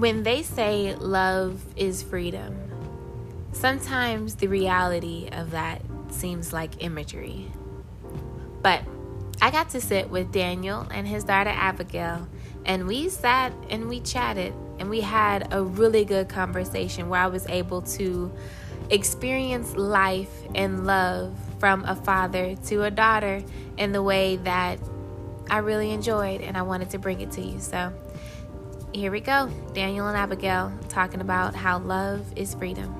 when they say love is freedom, sometimes the reality of that seems like imagery. But I got to sit with Daniel and his daughter Abigail, and we sat and we chatted, and we had a really good conversation where I was able to experience life and love from a father to a daughter in the way that I really enjoyed, and I wanted to bring it to you. So here we go Daniel and Abigail talking about how love is freedom.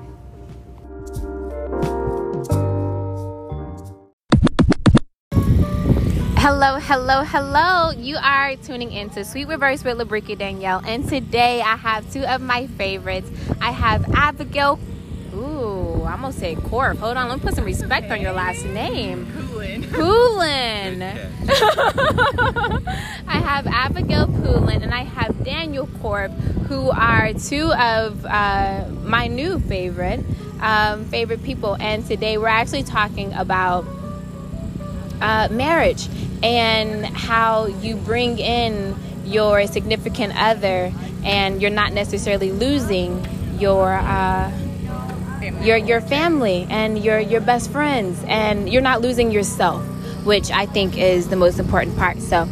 Hello, hello, hello. You are tuning into Sweet Reverse with Labrika Danielle. And today I have two of my favorites. I have Abigail. Ooh, I'm going to say Corp. Hold on, let me put some respect on your last name. Coolin. Poulin. I have Abigail Poulin and I have Daniel Corp, who are two of uh, my new favorite um, favorite people. And today we're actually talking about uh, marriage and how you bring in your significant other, and you're not necessarily losing your. Uh, your your family and your your best friends and you're not losing yourself which i think is the most important part so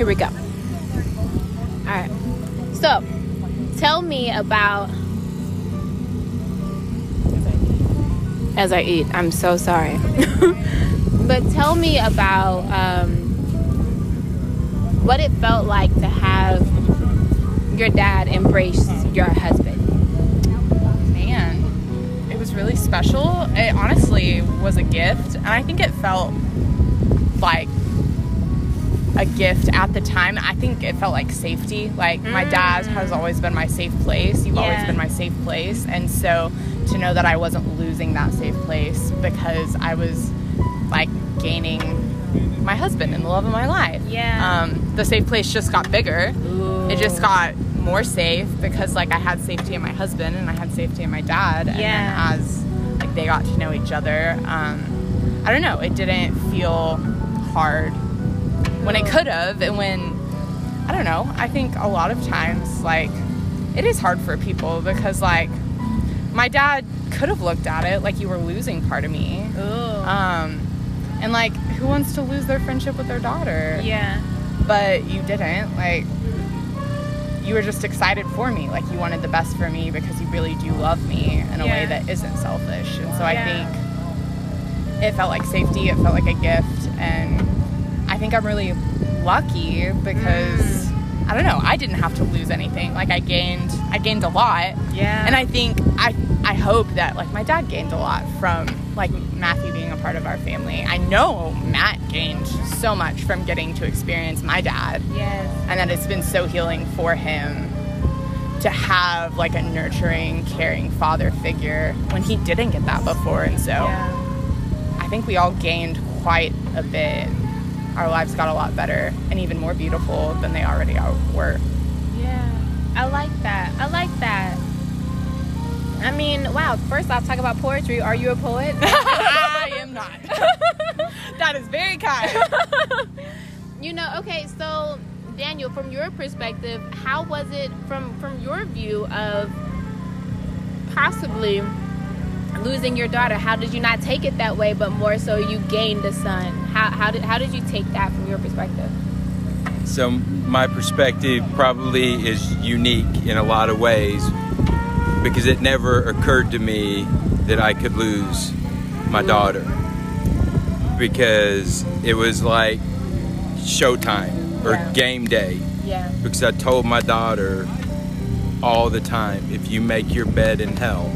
here we go. All right. So tell me about as i eat. I'm so sorry. But tell me about um, what it felt like to have your dad embrace your husband. Man, it was really special. It honestly was a gift, and I think it felt like a gift at the time. I think it felt like safety. Like my dad has always been my safe place. You've Yeah. always been my safe place, and so to know that I wasn't losing that safe place because I was like gaining my husband and the love of my life. Yeah. Um, the safe place just got bigger. Ooh. It just got more safe because like I had safety in my husband and I had safety in my dad. And Yeah. as like they got to know each other, um, I don't know, it didn't feel hard when it could have and when I don't know, I think a lot of times like it is hard for people because like my dad could have looked at it like you were losing part of me. Um, and like who wants to lose their friendship with their daughter? yeah but you didn't like you were just excited for me like you wanted the best for me because you really do love me in a Yeah. way that isn't selfish and so i think it felt like safety it felt like a gift and i think i'm really lucky because Mm. i don't know i didn't have to lose anything. Like i gained i gained a lot. Yeah. and i think i i hope that like my dad gained a lot from like matthew being a part of our family. I know matt gained so much from getting to experience my dad. Yes. And that it's been so healing for him to have like a nurturing caring father figure when he didn't get that before. And so yeah. I think we all gained quite a bit our lives got a lot better and even more beautiful than they already are- were Yeah, I like that. I like that. I mean, wow. First off, talk about poetry. Are you a poet? i am not that is very kind you know, okay. So, Daniel, from your perspective, how was it from from your view of possibly losing your daughter? How did you not take it that way, but more so you gained a son? How how did how did you take that from your perspective? So my perspective probably is unique in a lot of ways because it never occurred to me that I could lose my daughter because it was like showtime or Yeah. game day Yeah. because I told my daughter all the time if you make your bed in hell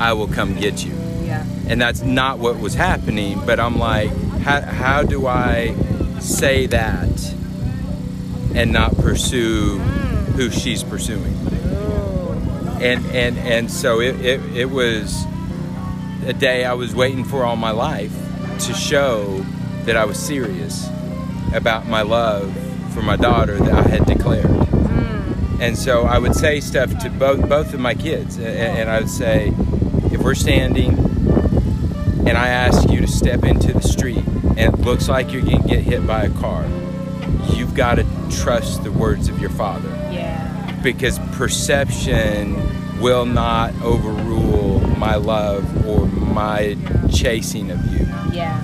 I will come get you. Yeah. and that's not what was happening but i'm like how, how do i say that and not pursue who she's pursuing? And and and so it, it, it was a day i was waiting for all my life to show that i was serious about my love for my daughter that i had declared. Mm. And so I would say stuff to both both of my kids, a- a- and I would say, we're standing, and I ask you to step into the street, and it looks like you're going to get hit by a car, you've got to trust the words of your father. Yeah. because perception will not overrule my love or my chasing of you. Yeah.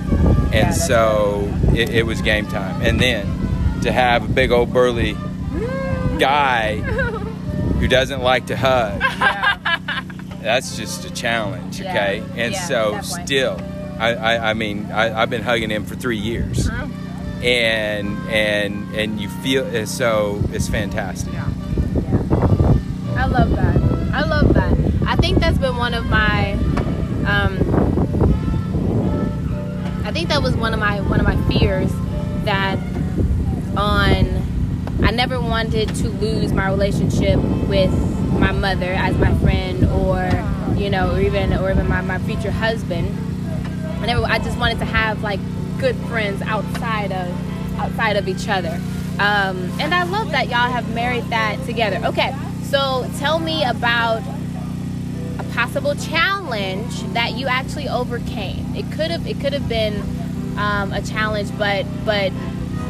And Yeah, so it, it was game time. And then to have a big old burly guy who doesn't like to hug, that's just a challenge, Yeah. okay? And Yeah, so still, I, I, I mean, I, I've been hugging him for three years. Uh-huh. And and and you feel and so it's fantastic. Yeah. I love that. I love that. I think that's been one of my um I think that was one of my one of my fears that on I never wanted to lose my relationship with my mother as my friend or you know or even or even my, my future husband. I never I just wanted to have like good friends outside of outside of each other. Um, and I love that y'all have married that together. Okay, so tell me about a possible challenge that you actually overcame. It could have it could have been um, a challenge, but but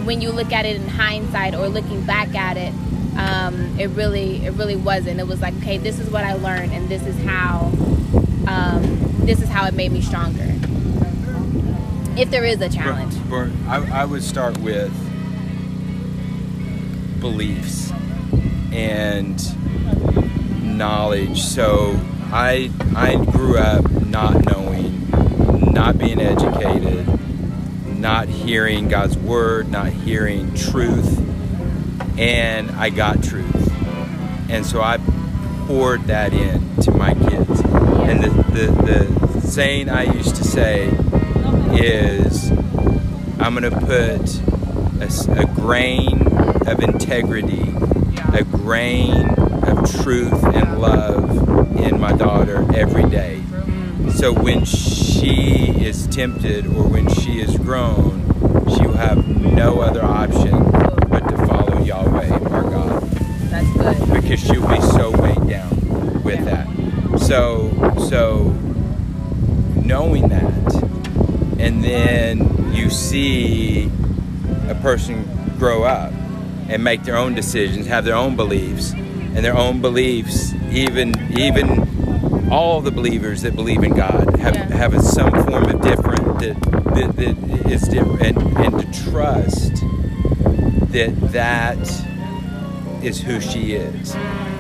when you look at it in hindsight or looking back at it, um, it really it really wasn't. It was like okay, this is what I learned, and this is how um, this is how it made me stronger. If there is a challenge, I, I would start with beliefs and knowledge. So I I grew up not knowing, not being educated, not hearing God's word, not hearing truth, and I got truth. And so I poured that in to my kids. And the, the, the saying I used to say is I'm going to put a grain of integrity, a grain of truth and love in my daughter every day. So when she is tempted or when she is grown, she will have no other option Yahweh, our God that's good. because she'll be so weighed down with that. So, so knowing that, and then you see a person grow up and make their own decisions, have their own beliefs, and their own beliefs, even even all the believers that believe in God have Yeah. have some form of different that, that, that is different, and, and to trust that that is who she is.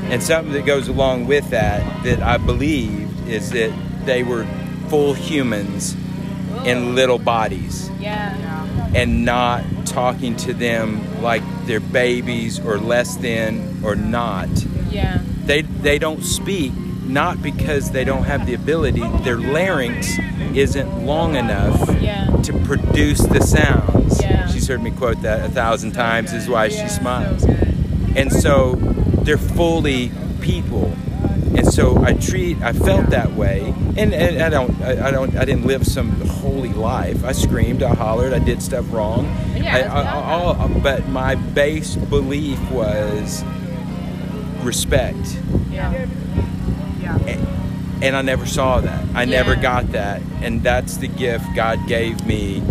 And something that goes along with that that I believed is that they were full humans in little bodies Yeah. and not talking to them like they're babies or less than or not. Yeah. They they don't speak not because they don't have the ability. Their larynx isn't long enough Yeah. to produce the sounds. Yeah. She's heard me quote that a thousand times is why Yeah, she smiles and so they're fully people. And so i treat i felt that way. And, and i don't I, I don't i didn't live some holy life. I screamed i hollered i did stuff wrong. Yeah, I, I, all, but my base belief was respect. Yeah. Yeah. and i never saw that. I never got that. And that's the gift god gave me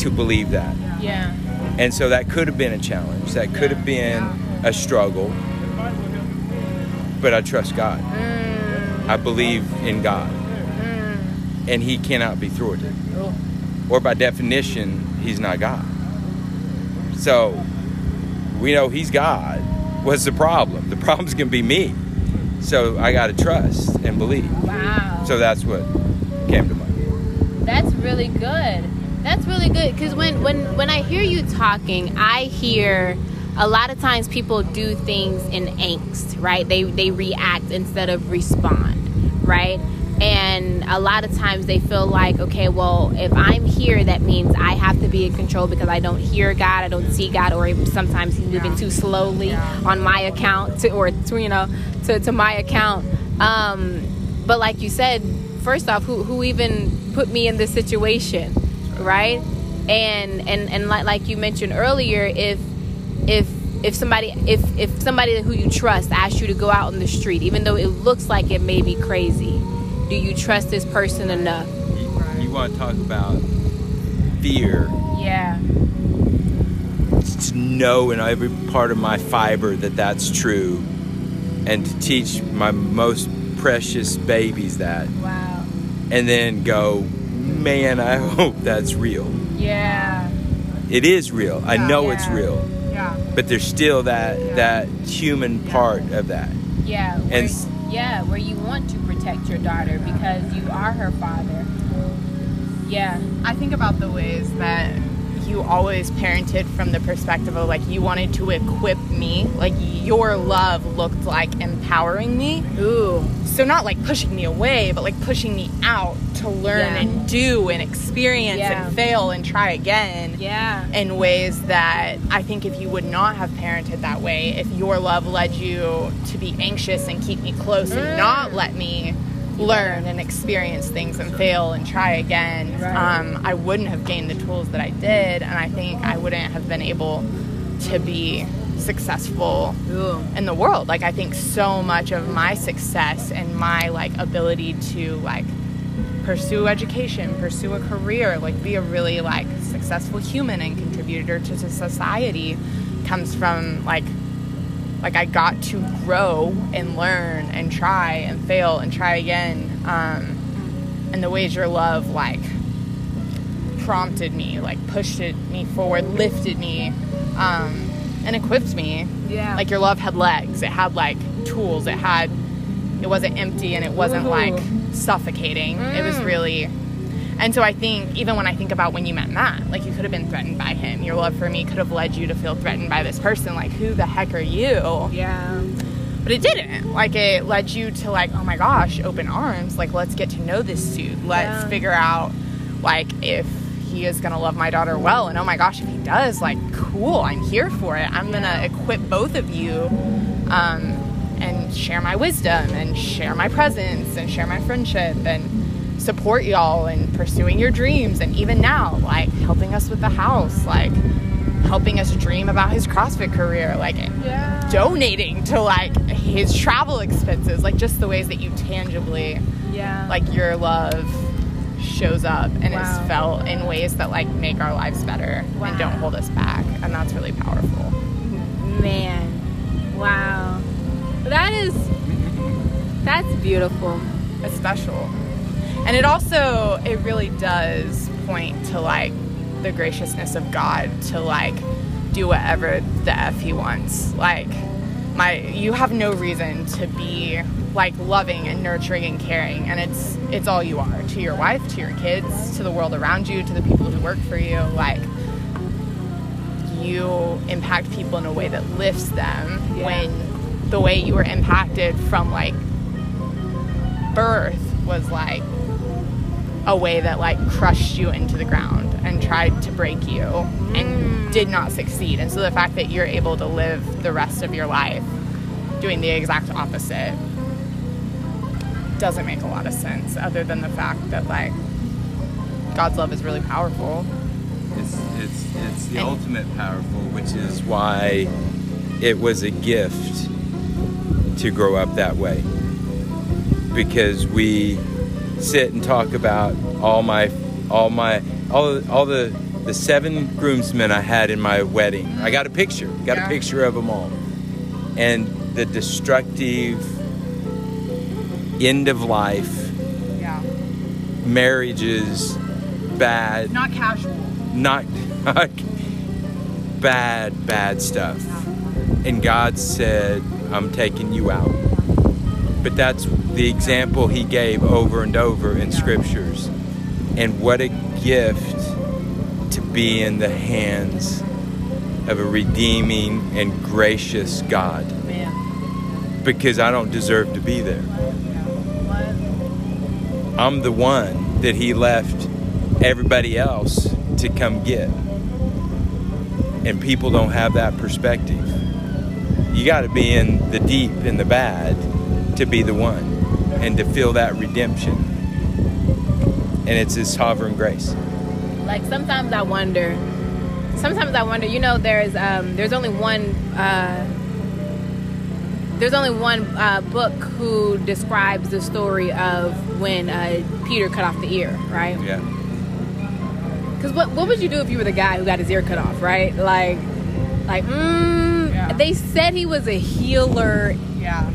to believe that Yeah. and so that could have been a challenge. That could have been a struggle. But I trust God. Mm. I believe in God. Mm-hmm. And He cannot be thwarted. Oh. Or by definition, He's not God. So we know He's God. What's the problem? The problem's going to be me. So I got to trust and believe. Wow. So that's what came to mind. That's really good. That's really good because when when when I hear you talking, I hear a lot of times people do things in angst, right? They they react instead of respond, right? And a lot of times they feel like, okay, well, if I'm here, that means I have to be in control because I don't hear God, I don't see God, or sometimes He's moving too slowly on my account, to, or to, you know, to, to my account. Um, but like you said, first off, who who even put me in this situation, right? And and and like like you mentioned earlier, if if if somebody if if somebody who you trust asks you to go out in the street, even though it looks like it may be crazy, do you trust this person enough? You, you want to talk about fear. Yeah. To know in every part of my fiber that that's true and to teach my most precious babies that Wow. and then go man i hope that's real Yeah. it is real i Yeah. know it's real Yeah. but there's still that Yeah. that human part of that Yeah. Where, And yeah, where you want to protect your daughter because you are her father. Yeah. I think about the ways that you always parented from the perspective of like you wanted to equip me, like your love looked like empowering me. Ooh. So not like pushing me away, but like pushing me out to learn Yeah. and do and experience Yeah. and fail and try again. Yeah. in ways that I think if you would not have parented that way, if your love led you to be anxious and keep me close and Mm. not let me learn and experience things and fail and try again, Right. um, I wouldn't have gained the tools that I did, and I think I wouldn't have been able to be successful Ooh. in the world. Like I think so much of my success and my like ability to like pursue education, pursue a career, like be a really like successful human and contributor to to society comes from like like I got to grow and learn and try and fail and try again. Um, and the ways your love like prompted me, like pushed it me forward, lifted me, um, and equipped me. Yeah. Like your love had legs. It had like tools. It had. It wasn't empty and it wasn't Ooh. like suffocating. It was Mm. really. And so I think even when I think about when you met Matt, like you could have been threatened by him. Your love for me could have led you to feel threatened by this person. Like who the heck are you? Yeah. But it didn't. Like it led you to like, oh my gosh, open arms. Like let's get to know this dude. Let's Yeah. figure out like if he is gonna love my daughter well. And oh my gosh, if he does, like cool, I'm here for it. I'm gonna equip both of you, um, and share my wisdom and share my presence and share my friendship and support y'all in pursuing your dreams. And even now, like helping us with the house, like helping us dream about his CrossFit career, like Yeah. donating to like his travel expenses, like just the ways that you tangibly, Yeah. like your love shows up and Wow. is felt in ways that like make our lives better Wow. and don't hold us back, and that's really powerful. Man. Wow. That is that's beautiful. It's special, and it also it really does point to like the graciousness of God to like do whatever the f He wants, like. my you have no reason to be like loving and nurturing and caring and it's it's all you are to your wife to your kids to the world around you to the people who work for you like you impact people in a way that lifts them Yeah. when the way you were impacted from like birth was like a way that like crushed you into the ground and tried to break you and mm. did not succeed. And so the fact that you're able to live the rest of your life doing the exact opposite doesn't make a lot of sense other than the fact that like God's love is really powerful. It's it's it's the And- ultimate powerful, which is why it was a gift to grow up that way. Because we sit and talk about all my all my all all the the seven groomsmen I had in my wedding. I got a picture. Got Yeah. a picture of them all. And the destructive end of life, Yeah. marriages, bad, Not casual. not bad, bad stuff. And God said, I'm taking you out. But that's the example He gave over and over in scriptures. And what a gift to be in the hands of a redeeming and gracious God. Because I don't deserve to be there. I'm the one that He left everybody else to come get. And people don't have that perspective. You got to be in the deep, in the bad, to be the one and to feel that redemption. And it's His sovereign grace. Like sometimes I wonder. Sometimes I wonder. You know, there's um, there's only one. Uh, there's only one uh, book who describes the story of when uh, Peter cut off the ear, right? Yeah. Because what what would you do if you were the guy who got his ear cut off, right? Like, Like, mm, Yeah. they said he was a healer. Yeah.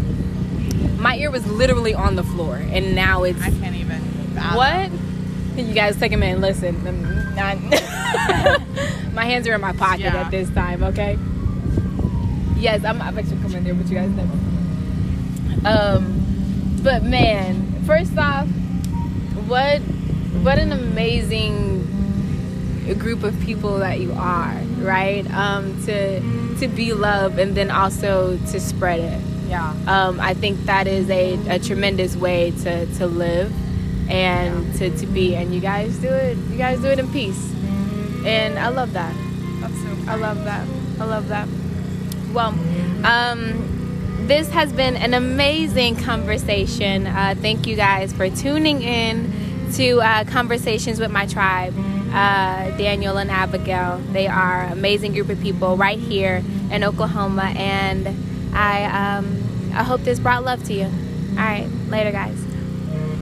My ear was literally on the floor, and now it's I can't even. what? You guys take a minute and listen. Not- my hands are in my pocket Yeah. at this time, okay? Yes, I'm, I'm actually coming there but you guys never. Um, but man, first off, what what an amazing group of people that you are, right? Um, to to be love and then also to spread it. Yeah. Um, I think that is a, a tremendous way to, to live and to, to be. And you guys do it. You guys do it in peace. And I love that. That's so. I love that. I love that. Well, um, this has been an amazing conversation. Uh, thank you guys for tuning in to uh, Conversations with My Tribe. Uh, Daniel and Abigail, they are an amazing group of people right here in Oklahoma, and I um, I hope this brought love to you. All right, later, guys.